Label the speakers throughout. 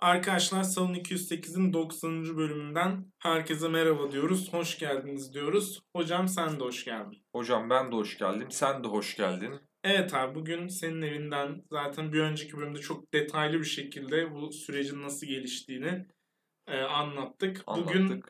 Speaker 1: Arkadaşlar Salon 208'in 90. bölümünden herkese merhaba diyoruz. Hoş geldiniz diyoruz. Hocam sen de hoş geldin.
Speaker 2: Hocam ben de hoş geldim. Sen de hoş geldin.
Speaker 1: Evet abi bugün senin evinden zaten bir önceki bölümde çok detaylı bir şekilde bu sürecin nasıl geliştiğini e, anlattık.
Speaker 2: Anlattık.
Speaker 1: Bugün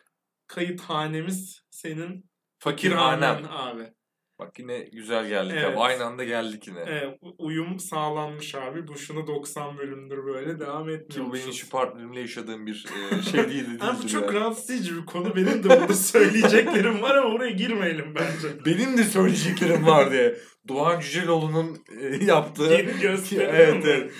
Speaker 1: kayıthanemiz senin fakirhanen abi.
Speaker 2: Bak yine güzel geldik
Speaker 1: Evet.
Speaker 2: abi. Aynı anda geldik yine.
Speaker 1: Evet, uyum sağlanmış abi. Bu şunu 90 bölümdür böyle devam
Speaker 2: Ki bu benim şu partnerimle yaşadığım bir e, şey değildi.
Speaker 1: Abi bu çok
Speaker 2: yani.
Speaker 1: rahatsız edici bir konu. Benim de burada söyleyeceklerim var ama oraya girmeyelim bence.
Speaker 2: Benim de söyleyeceklerim var diye. Doğan Cüceloğlu'nun e, yaptığı
Speaker 1: gösterim
Speaker 2: evet, evet.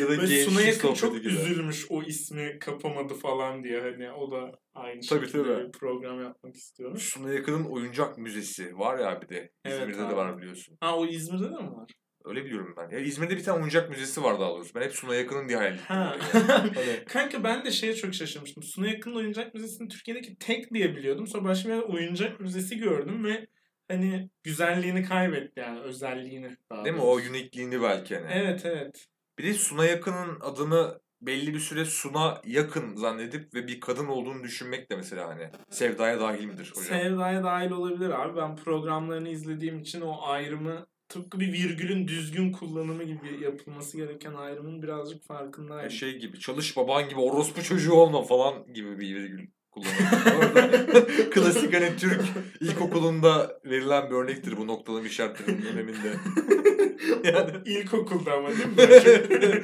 Speaker 2: ya da
Speaker 1: Böyle Suna Yakın çok
Speaker 2: gibi.
Speaker 1: üzülmüş o ismi kapamadı falan diye. Hani o da aynı
Speaker 2: Tabii,
Speaker 1: şekilde
Speaker 2: tabii.
Speaker 1: bir program yapmak istiyormuş.
Speaker 2: Suna Yakın'ın oyuncak müzesi var ya bir de.
Speaker 1: Evet
Speaker 2: İzmir'de
Speaker 1: abi.
Speaker 2: de var biliyorsun.
Speaker 1: Ha o İzmir'de de mi var?
Speaker 2: Öyle biliyorum ben. Ya İzmir'de bir tane oyuncak müzesi var daha doğrusu. Ben hep Suna Yakın'ın diye hayal ettim.
Speaker 1: Ha.
Speaker 2: yani.
Speaker 1: Kanka ben de şeye çok şaşırmıştım. Suna Yakın Oyuncak Müzesi'ni Türkiye'deki tek diye biliyordum. Sonra başka bir oyuncak müzesi gördüm ve hani güzelliğini kaybetti yani özelliğini. daha
Speaker 2: değil mi? O unikliğini belki hani.
Speaker 1: Evet evet.
Speaker 2: Bir de Suna Yakın'ın adını belli bir süre Suna Yakın zannedip ve bir kadın olduğunu düşünmek de mesela hani sevdaya dahil midir hocam?
Speaker 1: Sevdaya dahil olabilir abi. Ben programlarını izlediğim için o ayrımı tıpkı bir virgülün düzgün kullanımı gibi yapılması gereken ayrımın birazcık farkındayım.
Speaker 2: şey gibi çalış baban gibi orospu çocuğu olma falan gibi bir virgül kullanıyor. Orada Klasik hani Türk ilkokulunda verilen bir örnektir bu noktalama işaretlerinin öneminde. yani
Speaker 1: İlkokulda ama değil mi?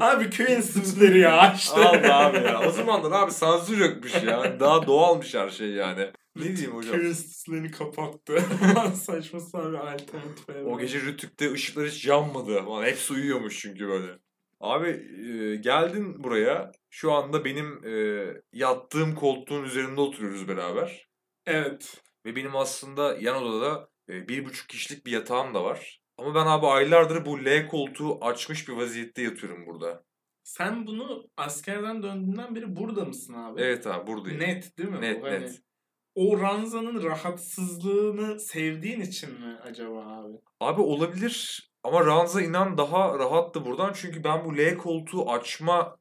Speaker 1: abi köy enstitüleri ya işte.
Speaker 2: Allah abi ya. O zamanlar abi sansür yokmuş ya. Daha doğalmış her şey yani. Ne diyeyim hocam?
Speaker 1: Köy enstitülerini kapattı. Saçma sapan alternatif.
Speaker 2: O gece Rütük'te ışıklar hiç yanmadı. Hepsi uyuyormuş çünkü böyle. Abi e, geldin buraya. Şu anda benim e, yattığım koltuğun üzerinde oturuyoruz beraber.
Speaker 1: Evet.
Speaker 2: Ve benim aslında yan odada e, bir buçuk kişilik bir yatağım da var. Ama ben abi aylardır bu L koltuğu açmış bir vaziyette yatıyorum burada.
Speaker 1: Sen bunu askerden döndüğünden beri burada mısın abi?
Speaker 2: Evet abi buradayım.
Speaker 1: Net değil mi?
Speaker 2: Net,
Speaker 1: bu? Hani
Speaker 2: net.
Speaker 1: O ranzanın rahatsızlığını sevdiğin için mi acaba abi?
Speaker 2: Abi olabilir ama Ranza inan daha rahattı buradan. Çünkü ben bu L koltuğu açma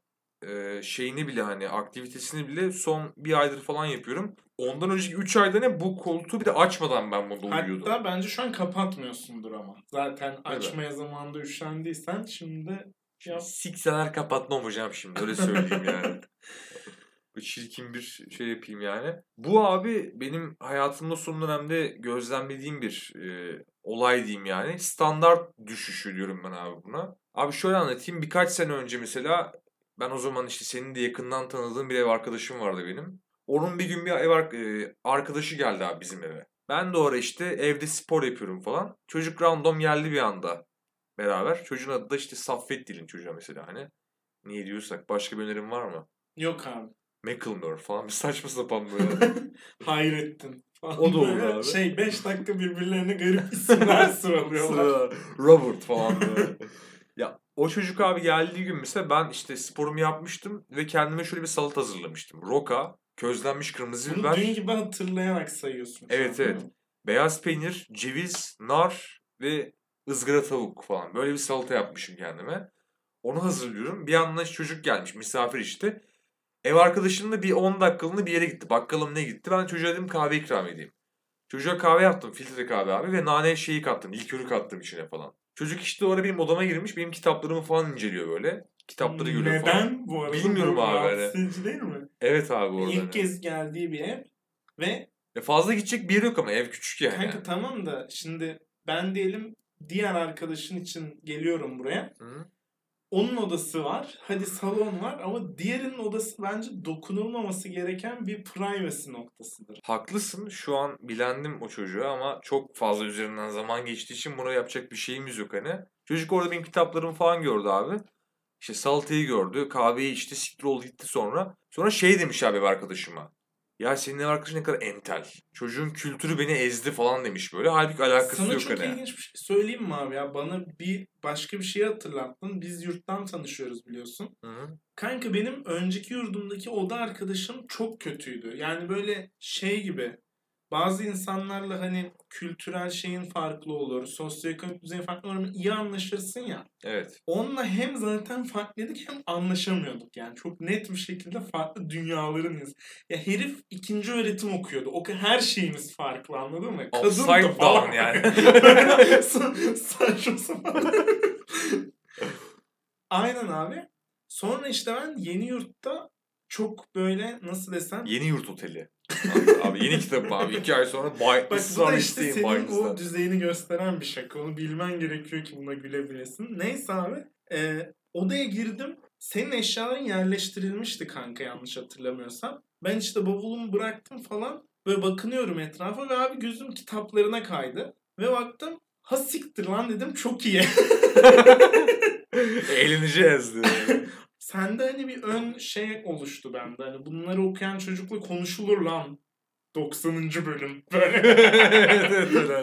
Speaker 2: e, şeyini bile hani aktivitesini bile son bir aydır falan yapıyorum. Ondan önceki 3 ayda ne bu koltuğu bir de açmadan ben bunda uyuyordum.
Speaker 1: Hatta bence şu an kapatmıyorsundur ama. Zaten
Speaker 2: Evet.
Speaker 1: açmaya zamanında üşendiysen şimdi yap.
Speaker 2: Sikseler kapatmam hocam şimdi öyle söyleyeyim yani. Çirkin bir şey yapayım yani. Bu abi benim hayatımda son dönemde gözlemlediğim bir e, olay diyeyim yani. Standart düşüşü diyorum ben abi buna. Abi şöyle anlatayım. Birkaç sene önce mesela ben o zaman işte senin de yakından tanıdığın bir ev arkadaşım vardı benim. Onun bir gün bir ev e, arkadaşı geldi abi bizim eve. Ben de o ara işte evde spor yapıyorum falan. Çocuk random geldi bir anda beraber. Çocuğun adı da işte Saffet Dil'in çocuğa mesela hani. Niye diyorsak başka bir önerim var mı?
Speaker 1: Yok abi.
Speaker 2: Macklemore falan bir saçma sapan böyle.
Speaker 1: Hayrettin. falan
Speaker 2: O da olur abi.
Speaker 1: Şey 5 dakika birbirlerine garip isimler sıralıyorlar.
Speaker 2: Sıra- Robert falan böyle. o çocuk abi geldiği gün mesela ben işte sporumu yapmıştım ve kendime şöyle bir salat hazırlamıştım. Roka, közlenmiş kırmızı
Speaker 1: Bunu
Speaker 2: biber,
Speaker 1: dün gibi hatırlayarak sayıyorsun.
Speaker 2: Evet, evet. beyaz peynir, ceviz, nar ve ızgara tavuk falan. Böyle bir salata yapmışım kendime. Onu hazırlıyorum. Bir yandan çocuk gelmiş, misafir işte. Ev arkadaşım da bir 10 dakikalığına bir yere gitti. Bakkalım ne gitti? Ben çocuğa dedim kahve ikram edeyim. Çocuğa kahve yaptım, filtre kahve abi ve nane şeyi kattım, likörü kattım içine falan. Çocuk işte o ara benim odama girmiş, benim kitaplarımı falan inceliyor böyle. Kitapları görüyor falan.
Speaker 1: Neden bu arada?
Speaker 2: Bilmiyorum
Speaker 1: Bu
Speaker 2: abi, hani.
Speaker 1: rahatsız edici değil mi?
Speaker 2: Evet abi orada.
Speaker 1: İlk
Speaker 2: hani.
Speaker 1: kez geldiği bir ev ve
Speaker 2: Ya fazla gidecek bir yer yok ama ev küçük yani.
Speaker 1: kanka tamam da şimdi ben diyelim diğer arkadaşın için geliyorum buraya.
Speaker 2: Hı?
Speaker 1: Onun odası var. Hadi salon var ama diğerinin odası bence dokunulmaması gereken bir privacy noktasıdır.
Speaker 2: Haklısın. Şu an bilendim o çocuğu ama çok fazla üzerinden zaman geçtiği için buna yapacak bir şeyimiz yok hani. Çocuk orada benim kitaplarımı falan gördü abi. İşte salatayı gördü, kahveyi içti, siktir oldu gitti sonra. Sonra şey demiş abi arkadaşıma. Ya senin ev arkadaşın ne kadar entel. Çocuğun kültürü beni ezdi falan demiş böyle. Halbuki alakası
Speaker 1: Sana
Speaker 2: yok
Speaker 1: çok
Speaker 2: hani.
Speaker 1: ilginç bir şey söyleyeyim mi abi ya? Bana bir başka bir şey hatırlattın. Biz yurttan tanışıyoruz biliyorsun.
Speaker 2: Hı hı.
Speaker 1: Kanka benim önceki yurdumdaki oda arkadaşım çok kötüydü. Yani böyle şey gibi bazı insanlarla hani kültürel şeyin farklı olur, sosyoekonomik düzeyin farklı olur ama iyi anlaşırsın ya.
Speaker 2: Evet.
Speaker 1: Onunla hem zaten farklıydık hem anlaşamıyorduk yani. Çok net bir şekilde farklı dünyalarınız. Ya herif ikinci öğretim okuyordu. O her şeyimiz farklı anladın mı? Kadın da falan.
Speaker 2: yani.
Speaker 1: Sa- Saçma sapan. Aynen abi. Sonra işte ben yeni yurtta çok böyle nasıl desem
Speaker 2: Yeni Yurt Oteli. Abi, abi yeni kitabım abi. İki ay sonra Bay
Speaker 1: Bak bu da işte senin o
Speaker 2: Bayezid'den.
Speaker 1: düzeyini gösteren bir şaka. Onu bilmen gerekiyor ki buna gülebilesin. Neyse abi. e, odaya girdim. Senin eşyaların yerleştirilmişti kanka yanlış hatırlamıyorsam. Ben işte bavulumu bıraktım falan. Böyle bakınıyorum etrafa ve abi gözüm kitaplarına kaydı. Ve baktım ha siktir lan dedim çok iyi.
Speaker 2: Eğleneceğiz diye.
Speaker 1: Sende hani bir ön şey oluştu bende. Hani bunları okuyan çocukla konuşulur lan. 90. bölüm. Böyle.
Speaker 2: evet evet öyle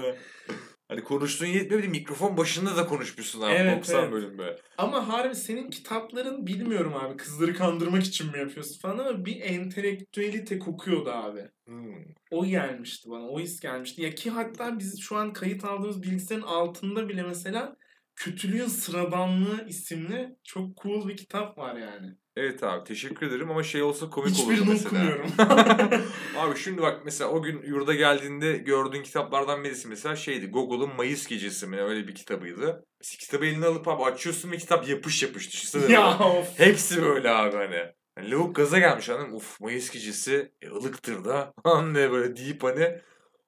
Speaker 2: hani. Konuştuğun yetmiyor bir mikrofon başında da konuşmuşsun abi
Speaker 1: Evet,
Speaker 2: 90
Speaker 1: evet.
Speaker 2: bölüm be.
Speaker 1: Ama harbi senin kitapların bilmiyorum abi kızları kandırmak için mi yapıyorsun falan ama bir entelektüelite kokuyordu abi.
Speaker 2: Hmm.
Speaker 1: O gelmişti bana. O his gelmişti. Ya ki hatta biz şu an kayıt aldığımız bilgisayarın altında bile mesela Kötülüğün Sıradanlığı isimli çok cool bir kitap var yani.
Speaker 2: Evet abi teşekkür ederim ama şey olsa komik
Speaker 1: Hiçbirini
Speaker 2: mesela.
Speaker 1: okumuyorum.
Speaker 2: abi şimdi bak mesela o gün yurda geldiğinde gördüğün kitaplardan birisi mesela şeydi. Google'ın Mayıs Gecesi mi öyle bir kitabıydı. Mesela kitabı eline alıp abi açıyorsun ve kitap yapış yapış düşünsene.
Speaker 1: ya
Speaker 2: böyle.
Speaker 1: of.
Speaker 2: Hepsi böyle abi hani. Yani lavuk gaza gelmiş hanım. Uf Mayıs Gecesi e, ılıktır da. Anne böyle deyip hani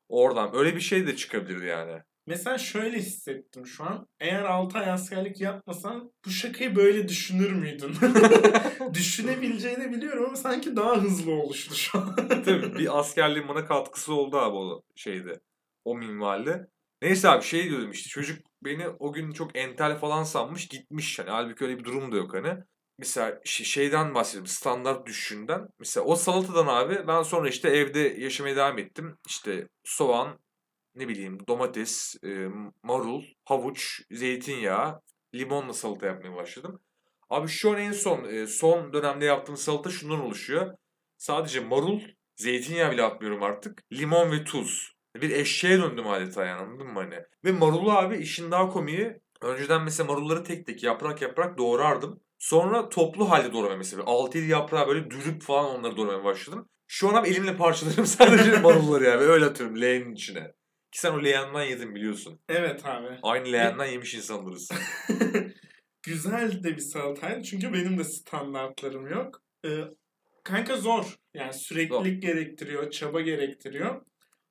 Speaker 2: oradan. Öyle bir şey de çıkabilirdi yani.
Speaker 1: Mesela şöyle hissettim şu an. Eğer 6 ay askerlik yapmasan bu şakayı böyle düşünür müydün? Düşünebileceğini biliyorum ama sanki daha hızlı oluştu şu an.
Speaker 2: Tabii bir askerliğin bana katkısı oldu abi o şeyde. O minvalde. Neyse abi şey diyordum işte çocuk beni o gün çok entel falan sanmış gitmiş hani halbuki öyle bir durum da yok hani. Mesela şeyden bahsediyorum standart düşünden. Mesela o salatadan abi ben sonra işte evde yaşamaya devam ettim. İşte soğan, ne bileyim domates, marul, havuç, zeytinyağı, limonla salata yapmaya başladım. Abi şu an en son son dönemde yaptığım salata şundan oluşuyor. Sadece marul, zeytinyağı bile atmıyorum artık. Limon ve tuz. Bir eşeğe döndüm adeta yani anladın mı hani? Ve marulu abi işin daha komiği. Önceden mesela marulları tek tek yaprak yaprak doğrardım. Sonra toplu halde doğramaya mesela. 6-7 yaprağı böyle dürüp falan onları doğramaya başladım. Şu an abi elimle parçalarım sadece marulları yani. Öyle atıyorum leğenin içine. Ki sen o leğenden yedin biliyorsun.
Speaker 1: evet abi.
Speaker 2: Aynı leğenden yemiş insanlarız.
Speaker 1: Güzel de bir salataydı çünkü benim de standartlarım yok. Ee, kanka zor. Yani süreklilik gerektiriyor, çaba gerektiriyor.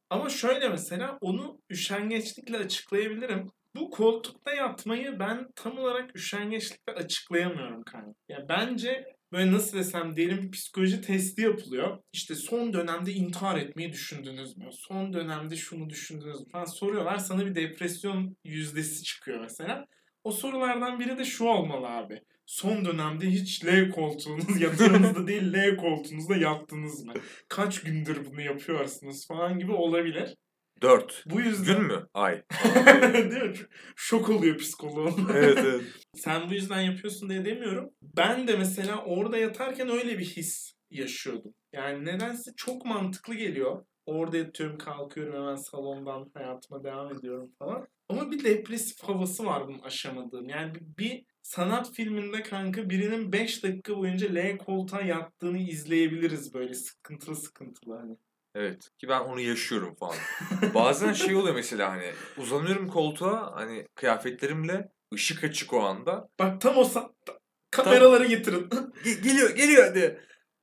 Speaker 1: Ama şöyle mesela onu üşengeçlikle açıklayabilirim. Bu koltukta yatmayı ben tam olarak üşengeçlikle açıklayamıyorum kanka. Ya bence böyle nasıl desem diyelim psikoloji testi yapılıyor. İşte son dönemde intihar etmeyi düşündünüz mü? Son dönemde şunu düşündünüz mü? Falan soruyorlar. Sana bir depresyon yüzdesi çıkıyor mesela. O sorulardan biri de şu olmalı abi. Son dönemde hiç L koltuğunuz yatağınızda değil L koltuğunuzda yattınız mı? Kaç gündür bunu yapıyorsunuz falan gibi olabilir.
Speaker 2: 4.
Speaker 1: Bu yüzden...
Speaker 2: Gün mü? Ay.
Speaker 1: Değil mi? Şok oluyor psikoloğum.
Speaker 2: evet evet.
Speaker 1: Sen bu yüzden yapıyorsun diye demiyorum. Ben de mesela orada yatarken öyle bir his yaşıyordum. Yani nedense çok mantıklı geliyor. Orada yatıyorum, kalkıyorum hemen salondan hayatıma devam ediyorum falan. Ama bir depresif havası var bunun aşamadığım. Yani bir, bir sanat filminde kanka birinin 5 dakika boyunca L koltuğa yattığını izleyebiliriz böyle sıkıntılı sıkıntılı hani.
Speaker 2: Evet ki ben onu yaşıyorum falan. Bazen şey oluyor mesela hani uzanıyorum koltuğa hani kıyafetlerimle ışık açık o anda.
Speaker 1: Bak tam o sa- kameraları getirin.
Speaker 2: Ge- geliyor geliyor diye.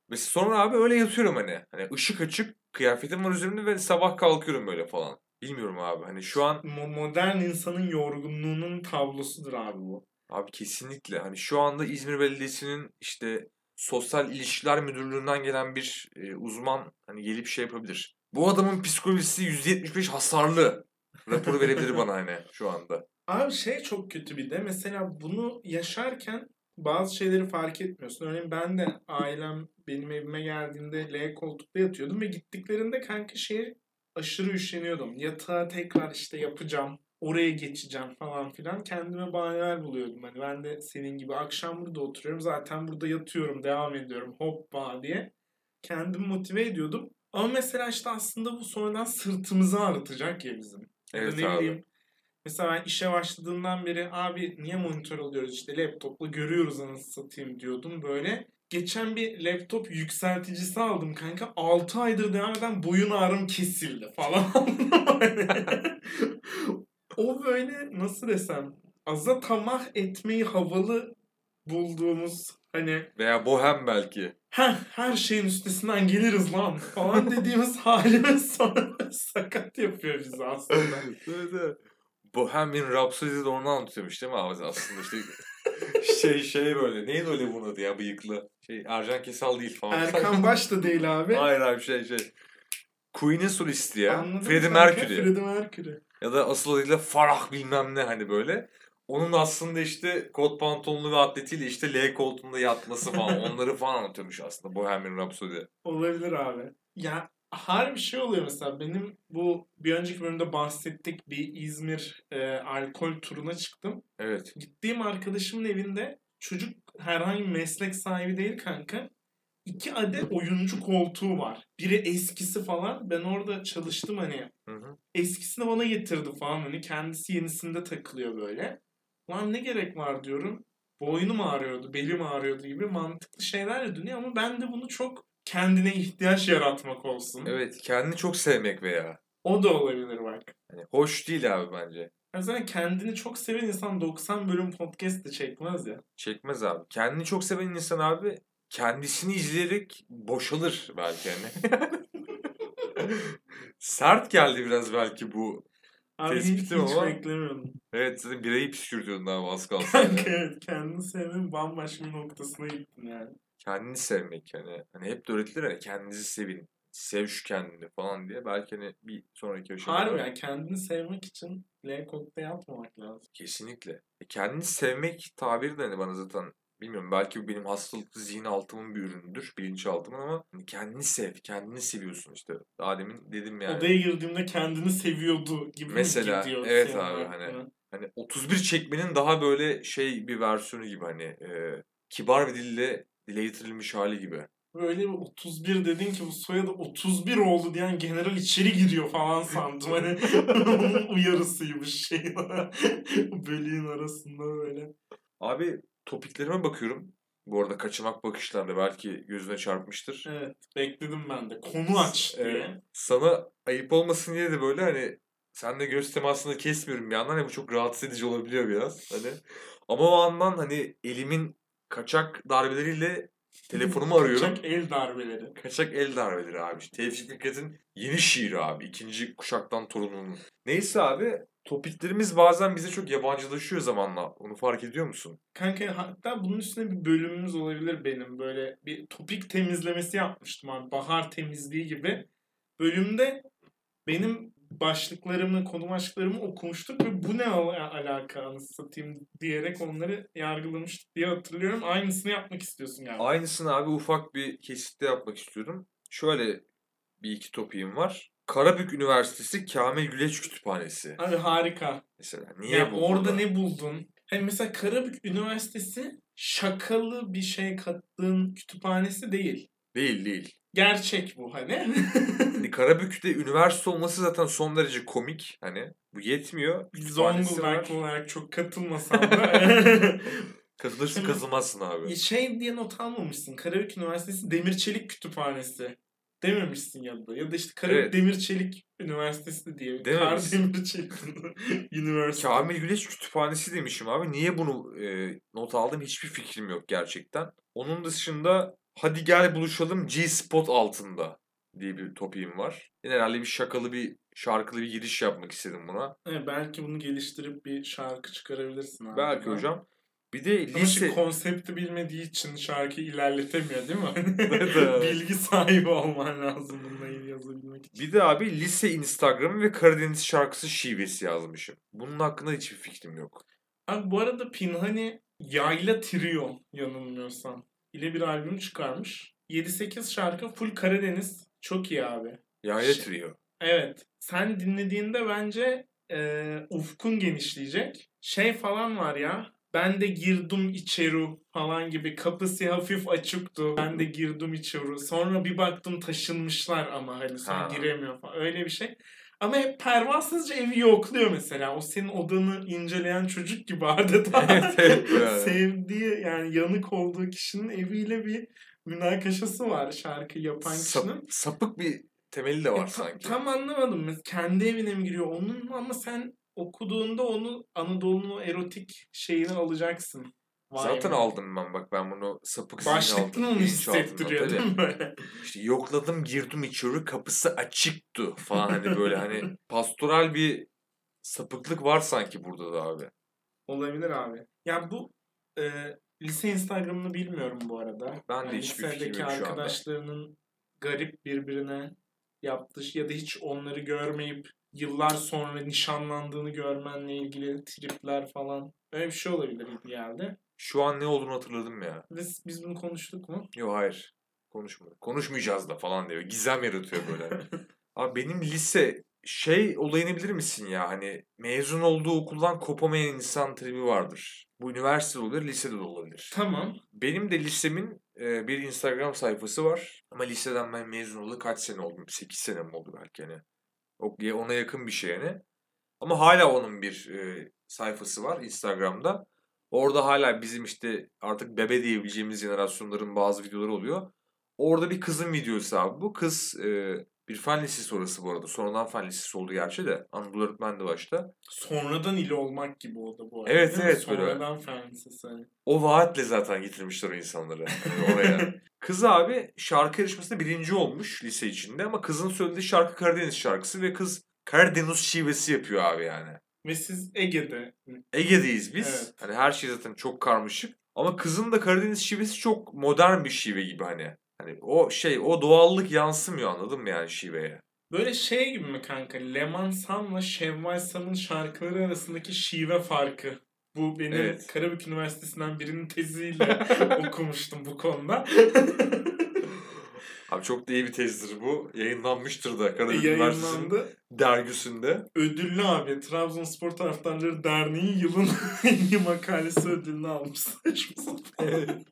Speaker 2: Mesela sonra abi öyle yatıyorum hani. Hani ışık açık kıyafetim var üzerimde ve sabah kalkıyorum böyle falan. Bilmiyorum abi hani şu an
Speaker 1: Mo- modern insanın yorgunluğunun tablosudur abi bu.
Speaker 2: abi kesinlikle hani şu anda İzmir Belediyesi'nin işte Sosyal İlişkiler Müdürlüğü'nden gelen bir e, uzman hani gelip şey yapabilir. Bu adamın psikolojisi %75 hasarlı. Raporu verebilir bana hani şu anda.
Speaker 1: Abi şey çok kötü bir de mesela bunu yaşarken bazı şeyleri fark etmiyorsun. Örneğin ben de ailem benim evime geldiğinde L koltukta yatıyordum ve gittiklerinde kanka şeye aşırı üşeniyordum. Yatağı tekrar işte yapacağım. Oraya geçeceğim falan filan. Kendime bahaneler buluyordum. Hani ben de senin gibi akşam burada oturuyorum. Zaten burada yatıyorum, devam ediyorum. Hoppa diye. Kendimi motive ediyordum. Ama mesela işte aslında bu sonradan sırtımızı ağrıtacak ya bizim. Ya da
Speaker 2: Evet
Speaker 1: ne
Speaker 2: abi.
Speaker 1: bileyim. Mesela ben işe başladığımdan beri abi niye monitör alıyoruz işte laptopla görüyoruz anasını satayım diyordum böyle. Geçen bir laptop yükselticisi aldım kanka. 6 aydır devam eden boyun ağrım kesildi falan. o böyle nasıl desem aza tamah etmeyi havalı bulduğumuz hani
Speaker 2: Veya bohem belki.
Speaker 1: Heh, her şeyin üstesinden geliriz lan falan dediğimiz halimiz sonra sakat yapıyor bizi aslında.
Speaker 2: evet, evet. Bohemian Rhapsody'de de onu anlatıyormuş değil mi abi aslında işte şey şey böyle neydi öyle bunun adı ya bıyıklı şey Ercan Kesal değil falan.
Speaker 1: Erkan Baş da değil abi.
Speaker 2: Hayır abi şey şey Queen'in solisti ya.
Speaker 1: Anladın
Speaker 2: Freddie? Mercury.
Speaker 1: Freddie Mercury.
Speaker 2: Ya da asıl adıyla Farah bilmem ne hani böyle. Onun aslında işte kot pantolonlu ve atletiyle işte L koltuğunda yatması falan onları falan anlatıyormuş aslında Bohemian Rhapsody.
Speaker 1: Olabilir abi. Ya her bir şey oluyor mesela. Benim bu bir önceki bölümde bahsettik bir İzmir e, alkol turuna çıktım.
Speaker 2: Evet.
Speaker 1: Gittiğim arkadaşımın evinde çocuk herhangi bir meslek sahibi değil kanka. İki adet oyuncu koltuğu var. Biri eskisi falan. Ben orada çalıştım hani.
Speaker 2: Hı hı.
Speaker 1: Eskisini bana getirdi falan hani. Kendisi yenisinde takılıyor böyle. Lan ne gerek var diyorum. Boynum ağrıyordu, belim ağrıyordu gibi mantıklı şeylerle dönüyor ama ben de bunu çok kendine ihtiyaç yaratmak olsun.
Speaker 2: Evet kendini çok sevmek veya.
Speaker 1: O da olabilir bak.
Speaker 2: Hani hoş değil abi bence.
Speaker 1: Yani zaten kendini çok seven insan 90 bölüm podcast de çekmez ya.
Speaker 2: Çekmez abi. Kendini çok seven insan abi kendisini izleyerek boşalır belki hani. Sert geldi biraz belki bu.
Speaker 1: Abi
Speaker 2: Tespitim
Speaker 1: hiç
Speaker 2: ama-
Speaker 1: beklemiyordum.
Speaker 2: Evet zaten birayı püskürtüyordun abi az kalsın.
Speaker 1: Kanka evet kendini sevmenin bambaşka bir noktasına gittin yani.
Speaker 2: kendini sevmek yani. Hani hep de öğretilir ya kendinizi sevin. Sev şu kendini falan diye. Belki hani bir sonraki aşamada.
Speaker 1: Harbi yani kendini sevmek için L kodda yapmamak lazım.
Speaker 2: Kesinlikle. E kendini sevmek tabiri de hani bana zaten bilmiyorum belki bu benim hastalıklı zihin altımın bir ürünüdür. Bilinçaltımın ama hani kendini sev. Kendini seviyorsun işte. Daha demin dedim yani.
Speaker 1: Odaya girdiğimde kendini seviyordu gibi
Speaker 2: Mesela,
Speaker 1: gidiyor
Speaker 2: evet
Speaker 1: senin
Speaker 2: abi, hani Hani 31 çekmenin daha böyle şey bir versiyonu gibi hani e, kibar bir dille dile getirilmiş hali gibi.
Speaker 1: Böyle bir 31 dedin ki bu soyadı 31 oldu diyen general içeri giriyor falan sandım. Hani onun uyarısıymış şey. Bölüğün arasında böyle.
Speaker 2: Abi topiklerime bakıyorum. Bu arada kaçamak bakışlarla belki gözüne çarpmıştır.
Speaker 1: Evet bekledim ben de. Konu aç diye.
Speaker 2: Evet. Sana ayıp olmasın diye de böyle hani sen de göz temasını kesmiyorum bir yandan. Hani bu çok rahatsız edici olabiliyor biraz. Hani. Ama o andan hani elimin kaçak darbeleriyle telefonumu arıyorum.
Speaker 1: Kaçak el darbeleri.
Speaker 2: Kaçak el darbeleri abi. İşte Tevfik Fikret'in yeni şiiri abi. ikinci kuşaktan torununun. Neyse abi topiklerimiz bazen bize çok yabancılaşıyor zamanla. Onu fark ediyor musun?
Speaker 1: Kanka hatta bunun üstüne bir bölümümüz olabilir benim. Böyle bir topik temizlemesi yapmıştım abi. Bahar temizliği gibi. Bölümde benim başlıklarımı, konu başlıklarımı okumuştuk ve bu ne al- alaka anasını satayım diyerek onları yargılamıştık diye hatırlıyorum. Aynısını yapmak istiyorsun yani.
Speaker 2: Aynısını abi ufak bir kesitte yapmak istiyorum. Şöyle bir iki topiğim var. Karabük Üniversitesi Kamil Güleç Kütüphanesi.
Speaker 1: Abi harika.
Speaker 2: Mesela niye
Speaker 1: ya
Speaker 2: bu?
Speaker 1: orada ne buldun? Hani mesela Karabük Üniversitesi şakalı bir şey kattığın kütüphanesi değil.
Speaker 2: Değil değil.
Speaker 1: Gerçek bu hani.
Speaker 2: Hani Karabük'te üniversite olması zaten son derece komik. Hani bu yetmiyor.
Speaker 1: Zonguldak olarak çok katılmasam da
Speaker 2: Katılırsın kazılmazsın abi.
Speaker 1: şey diye not almamışsın. Karabük Üniversitesi Demir Çelik Kütüphanesi dememişsin ya da. Ya da işte Karabük
Speaker 2: Evet.
Speaker 1: Demir Çelik Üniversitesi diye. Kar. Demir Çelik Üniversitesi.
Speaker 2: Kamil Güleç Kütüphanesi demişim abi. Niye bunu e, not aldım hiçbir fikrim yok gerçekten. Onun dışında hadi gel buluşalım G-Spot altında diye bir topiğim var. Yine herhalde bir şakalı bir şarkılı bir giriş yapmak istedim buna.
Speaker 1: Evet, belki bunu geliştirip bir şarkı çıkarabilirsin abi.
Speaker 2: Belki
Speaker 1: Ha?
Speaker 2: hocam. Bir de
Speaker 1: Ama
Speaker 2: lise...
Speaker 1: şimdi konsepti bilmediği için şarkıyı ilerletemiyor değil mi?
Speaker 2: Evet.
Speaker 1: Bilgi sahibi olman lazım bununla ilgili yazabilmek için.
Speaker 2: Bir de abi lise Instagram'ı ve Karadeniz şarkısı şivesi yazmışım. Bunun hakkında hiçbir fikrim yok.
Speaker 1: Abi bu arada Pinhani Yayla Trio yanılmıyorsam ile bir albüm çıkarmış. 7-8 şarkı full Karadeniz. Çok iyi abi.
Speaker 2: Yayla
Speaker 1: Ş-
Speaker 2: Trio.
Speaker 1: Evet. Sen dinlediğinde bence e, ufkun genişleyecek. Şey falan var ya. ben de girdim içeri falan gibi kapısı hafif açıktı. Ben de girdim içeri. Sonra bir baktım taşınmışlar ama hani sen
Speaker 2: Ha.
Speaker 1: giremiyor falan. Öyle bir şey. Ama hep pervasızca evi yokluyor mesela. O senin odanı inceleyen çocuk gibi adeta.
Speaker 2: Evet, evet, yani.
Speaker 1: Sevdiği yani yanık olduğu kişinin eviyle bir münakaşası var şarkı yapan
Speaker 2: Sap-
Speaker 1: kişinin.
Speaker 2: sapık bir temeli de var
Speaker 1: E,
Speaker 2: sanki.
Speaker 1: Tam anlamadım. Kendi evine mi giriyor onun ama sen okuduğunda onu Anadolu'nun erotik şeyini alacaksın. Vay
Speaker 2: Zaten
Speaker 1: be.
Speaker 2: aldım ben bak ben bunu sapık
Speaker 1: Başlıktan
Speaker 2: aldım.
Speaker 1: hissettiriyor
Speaker 2: tabii.
Speaker 1: değil mi böyle?
Speaker 2: İşte yokladım girdim içeri kapısı açıktı falan hani böyle hani pastoral bir sapıklık var sanki burada da abi.
Speaker 1: Olabilir abi. Ya bu e, lise Instagram'ını bilmiyorum bu arada.
Speaker 2: Ben de
Speaker 1: Yani
Speaker 2: hiçbir fikrim yok şu anda.
Speaker 1: arkadaşlarının garip birbirine yaptığı ya da hiç onları görmeyip yıllar sonra nişanlandığını görmenle ilgili tripler falan. Öyle bir şey olabilir gibi geldi.
Speaker 2: Şu an ne olduğunu hatırladım ya.
Speaker 1: Biz, biz bunu konuştuk mu?
Speaker 2: Yok hayır. Konuşma. Konuşmayacağız da falan diyor. Gizem yaratıyor böyle. Abi benim lise şey olayını bilir misin ya? Hani mezun olduğu okuldan kopamayan insan tribi vardır. Bu üniversite olabilir, lisede de olabilir.
Speaker 1: Tamam.
Speaker 2: Benim de lisemin e, bir Instagram sayfası var. Ama liseden ben mezun olalı kaç sene oldu? 8 sene mi oldu belki hani. Ona yakın bir şey yani. Ama hala onun bir e, sayfası var Instagram'da. Orada hala bizim işte artık bebe diyebileceğimiz jenerasyonların bazı videoları oluyor. Orada bir kızın videosu abi. Bu kız e, bir fen lisesi orası bu arada. Sonradan fen lisesi oldu gerçi de. Anadolu öğretmendi başta.
Speaker 1: Sonradan ili olmak gibi o da bu arada.
Speaker 2: Evet, evet, böyle.
Speaker 1: Sonradan fen lisesi. hani.
Speaker 2: O vaatle zaten getirmişler o insanları hani oraya. Kız abi şarkı yarışmasında birinci olmuş lise içinde ama kızın söylediği şarkı Karadeniz şarkısı ve kız Karadeniz şivesi yapıyor abi yani.
Speaker 1: Ve siz Ege'de.
Speaker 2: Ege'deyiz biz.
Speaker 1: Evet.
Speaker 2: Hani her şey zaten çok karmaşık. Ama kızın da Karadeniz şivesi çok modern bir şive gibi hani. Hani o şey o doğallık yansımıyor anladın mı yani şiveye?
Speaker 1: Böyle şey gibi mi kanka? Leman Sam'la Şevval Sam'ın şarkıları arasındaki şive farkı. Bu benim
Speaker 2: Evet.
Speaker 1: Karabük Üniversitesi'nden birinin teziyle okumuştum bu konuda.
Speaker 2: Abi çok da iyi bir tezdir bu. Yayınlanmıştır da Karadeniz Üniversitesi'nin
Speaker 1: Yayınlandı.
Speaker 2: dergisinde.
Speaker 1: Ödüllü abi. Trabzonspor Taraftarları Derneği yılın en iyi makalesi ödülünü almış. Sapan.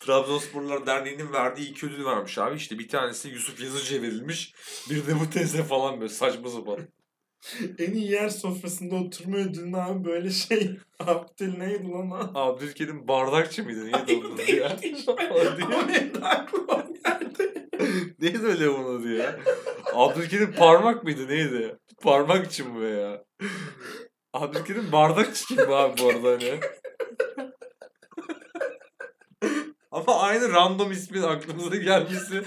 Speaker 2: Trabzonsporlar Derneği'nin verdiği iki ödül varmış abi. İşte bir tanesi Yusuf Yazıcı'ya verilmiş. Bir de bu teze falan böyle saçma sapan.
Speaker 1: en iyi yer sofrasında oturma ödülünü abi böyle şey. Abdül neydi lan o?
Speaker 2: Abdülkerim bardakçı mıydı? Neydi onun adı ya?
Speaker 1: Ama benim de aklıma geldi.
Speaker 2: Neydi öyle onun adı ya? Abdülkerim parmak mıydı neydi? Parmakçı mı be ya? Abdülkerim bardakçı kim abi bu arada hani? Ama aynı random ismin aklımıza gelmesi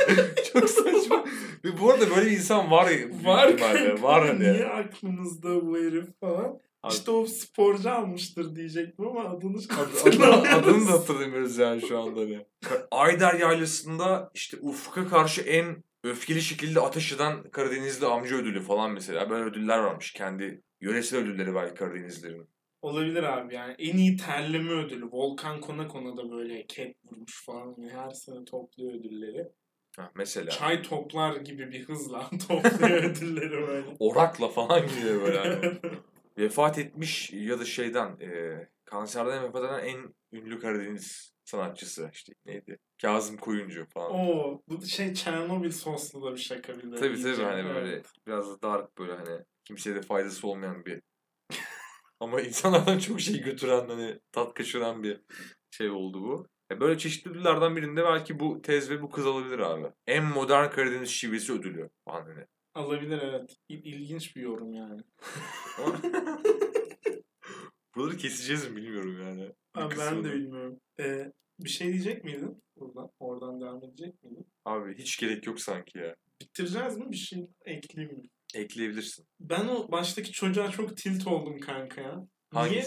Speaker 2: çok saçma. Ve bu arada böyle bir insan var.
Speaker 1: Var.
Speaker 2: Var hani.
Speaker 1: Niye aklımızda bu herif falan?
Speaker 2: Abi-
Speaker 1: İşte o sporcu almıştır diyecektim ama adını
Speaker 2: Ad-
Speaker 1: hatırlamıyorum.
Speaker 2: adını, adını da hatırlamıyoruz yani şu anda hani. Ayder Yaylası'nda işte Ufuk'a karşı en öfkeli şekilde ateş eden Karadenizli amca ödülü falan mesela. Böyle ödüller varmış. Kendi yöresel ödülleri belki Karadenizlerin.
Speaker 1: Olabilir abi yani. En iyi terleme ödülü. Volkan Konakon'a da böyle ket vurmuş falan. Her sene topluyor ödülleri.
Speaker 2: Ha, mesela.
Speaker 1: Çay toplar gibi bir hızla topluyor ödülleri böyle.
Speaker 2: Orakla falan gidiyor böyle. Vefat etmiş ya da şeyden e, kanserden vefat eden en ünlü Karadeniz sanatçısı işte neydi? Kazım Koyuncu falan.
Speaker 1: Oo, bu şey Çernobil soslu da bir şaka bir de.
Speaker 2: Tabii tabii
Speaker 1: iyice.
Speaker 2: hani
Speaker 1: Evet.
Speaker 2: böyle biraz da dark böyle hani kimseye de faydası olmayan bir ama insanlardan çok şey götüren hani tat kaçıran bir şey oldu bu. E böyle çeşitli ödüllerden birinde belki bu tez ve bu kız alabilir abi. En modern Karadeniz şivesi ödülü falan hani.
Speaker 1: Alabilir evet. İl- İlginç bir yorum yani.
Speaker 2: Buraları keseceğiz mi bilmiyorum yani. Bir
Speaker 1: Abi ben
Speaker 2: kısmını.
Speaker 1: de bilmiyorum. Ee, bir şey diyecek miydin buradan? Oradan devam edecek miydin?
Speaker 2: Abi hiç gerek yok sanki ya.
Speaker 1: Bitireceğiz mi? Bir şey ekleyeyim mi?
Speaker 2: Ekleyebilirsin.
Speaker 1: Ben o baştaki çocuğa çok tilt oldum kanka ya. Niye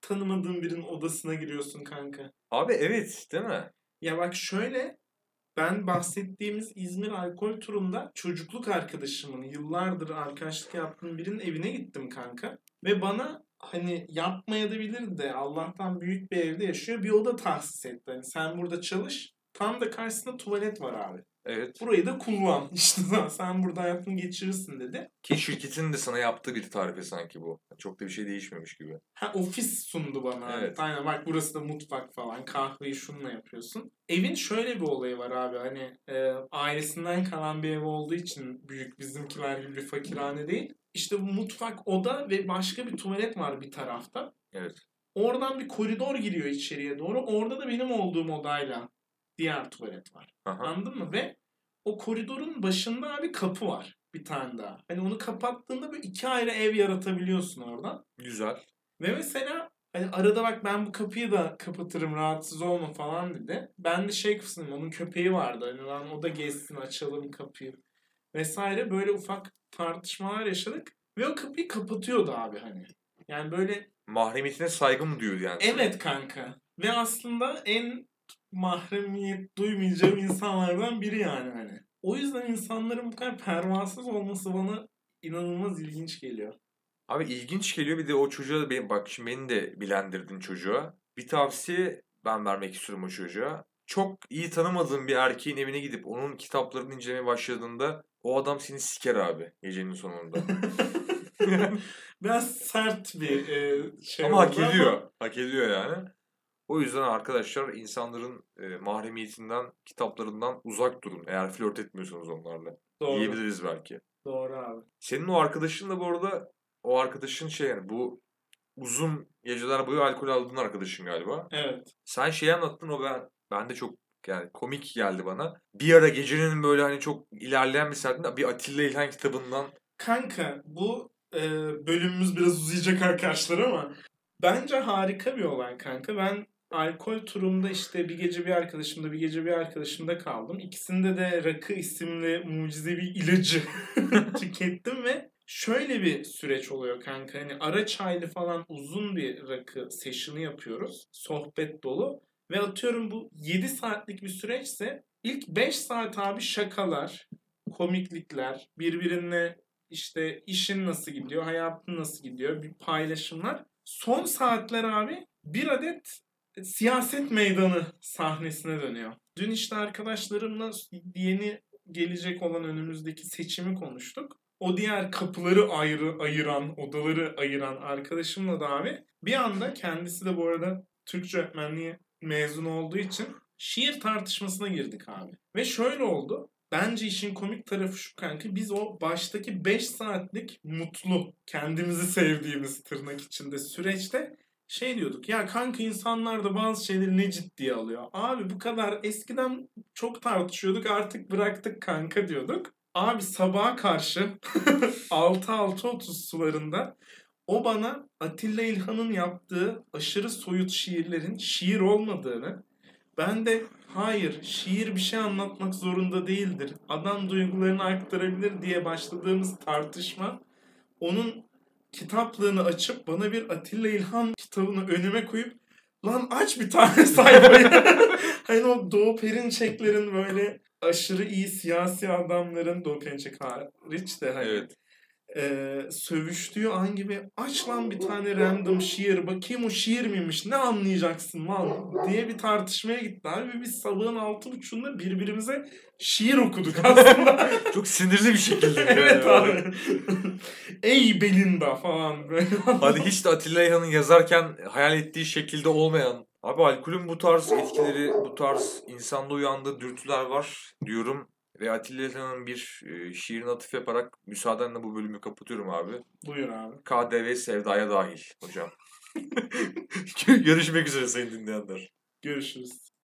Speaker 1: tanımadığın birinin odasına giriyorsun kanka?
Speaker 2: Abi evet değil mi?
Speaker 1: Ya bak şöyle ben bahsettiğimiz İzmir alkol turunda çocukluk arkadaşımın yıllardır arkadaşlık yaptığım birinin evine gittim kanka. Ve bana hani yapmaya da bilir de Allah'tan büyük bir evde yaşıyor bir oda tahsis etti. Hani sen burada çalış tam da karşısında tuvalet var abi.
Speaker 2: Evet.
Speaker 1: Burayı da kullan. İşte sen burada hayatını geçirirsin dedi.
Speaker 2: Ki şirketin de sana yaptığı bir tarife sanki bu. Çok da bir şey değişmemiş gibi.
Speaker 1: Ha ofis sundu bana.
Speaker 2: Evet.
Speaker 1: Aynen bak burası da mutfak falan. Kahveyi şununla yapıyorsun. Evin şöyle bir olayı var abi. Hani e, ailesinden kalan bir ev olduğu için büyük bizimkiler gibi bir fakirhane değil. İşte bu mutfak, oda ve başka bir tuvalet var bir tarafta.
Speaker 2: Evet.
Speaker 1: Oradan bir koridor giriyor içeriye doğru. Orada da benim olduğum odayla diğer tuvalet var.
Speaker 2: Aha.
Speaker 1: Anladın mı? Ve o koridorun başında abi kapı var. Bir tane daha. Hani onu kapattığında böyle iki ayrı ev yaratabiliyorsun oradan.
Speaker 2: Güzel.
Speaker 1: Ve mesela hani arada bak ben bu kapıyı da kapatırım rahatsız olma falan dedi. Ben de şey kısmım onun köpeği vardı. Hani lan o da geçsin açalım kapıyı vesaire böyle ufak tartışmalar yaşadık. Ve o kapıyı kapatıyordu abi hani. Yani böyle
Speaker 2: Mahremiyetine saygım duyuyor yani.
Speaker 1: evet kanka. Ve aslında en mahremiyet duymayacağım insanlardan biri yani hani. O yüzden insanların bu kadar pervasız olması bana inanılmaz ilginç geliyor.
Speaker 2: Abi ilginç geliyor bir de o çocuğa benim, bak şimdi beni de bilendirdin çocuğa. Bir tavsiye ben vermek istiyorum o çocuğa. Çok iyi tanımadığın bir erkeğin evine gidip onun kitaplarını incelemeye başladığında o adam seni siker abi gecenin sonunda.
Speaker 1: Biraz sert bir e, şey
Speaker 2: ama hak ediyor. Hak ediyor yani. O yüzden arkadaşlar insanların e, mahremiyetinden, kitaplarından uzak durun. Eğer flört etmiyorsanız onlarla.
Speaker 1: Doğru.
Speaker 2: Diyebiliriz belki.
Speaker 1: Doğru abi.
Speaker 2: Senin o arkadaşın da bu arada o arkadaşın şey yani bu uzun geceler boyu alkol aldığın arkadaşın galiba.
Speaker 1: Evet.
Speaker 2: Sen şeyi anlattın o ben ben de çok yani komik geldi bana. Bir ara gecenin böyle hani çok ilerleyen bir saatinde bir Atilla İlhan kitabından
Speaker 1: Kanka bu e, bölümümüz biraz uzayacak arkadaşlar ama bence harika bir olay kanka. Ben alkol turumda işte bir gece bir arkadaşımda bir gece bir arkadaşımda kaldım. İkisinde de rakı isimli mucizevi ilacı tükettim ve şöyle bir süreç oluyor kanka. Hani ara çaylı falan uzun bir rakı session'ı yapıyoruz. Sohbet dolu. Ve atıyorum bu 7 saatlik bir süreçse ilk 5 saat abi şakalar, komiklikler, birbirine işte işin nasıl gidiyor, hayatın nasıl gidiyor, bir paylaşımlar. Son saatler abi bir adet siyaset meydanı sahnesine dönüyor. Dün işte arkadaşlarımla yeni gelecek olan önümüzdeki seçimi konuştuk. O diğer kapıları ayrı ayıran, odaları ayıran arkadaşımla da abi bir anda kendisi de bu arada Türkçe öğretmenliği mezun olduğu için şiir tartışmasına girdik abi. Ve şöyle oldu. Bence işin komik tarafı şu kanka. Biz o baştaki 5 saatlik mutlu, kendimizi sevdiğimiz tırnak içinde süreçte şey diyorduk. Ya kanka insanlar da bazı şeyleri ne ciddiye alıyor. Abi bu kadar eskiden çok tartışıyorduk artık bıraktık kanka diyorduk. Abi sabaha karşı 6-6.30 sularında o bana Atilla İlhan'ın yaptığı aşırı soyut şiirlerin şiir olmadığını, ben de hayır şiir bir şey anlatmak zorunda değildir. Adam duygularını aktarabilir diye başladığımız tartışma onun kitaplığını açıp bana bir Atilla İlhan kitabını önüme koyup lan aç bir tane sayfayı. hani o Doğu Perinçeklerin böyle aşırı iyi siyasi adamların Doğu Perinçek hariç de hani
Speaker 2: evet
Speaker 1: e, sövüştüğü an gibi aç lan bir tane random şiir bakayım o şiir miymiş ne anlayacaksın lan diye bir tartışmaya gittiler ve biz sabahın altı buçuğunda birbirimize şiir okuduk aslında.
Speaker 2: çok sinirli bir şekilde.
Speaker 1: evet abi. Ey Belinda falan böyle.
Speaker 2: Hadi hiç de Atilla İlhan'ın yazarken hayal ettiği şekilde olmayan. Abi alkolün bu tarz etkileri, bu tarz insanda uyandığı dürtüler var diyorum. Ve Atilla İlhan'ın bir e, şiirini atıf yaparak müsaadenle bu bölümü kapatıyorum abi.
Speaker 1: Buyur abi.
Speaker 2: KDV sevdaya dahil hocam. Görüşmek üzere sayın dinleyenler.
Speaker 1: Görüşürüz.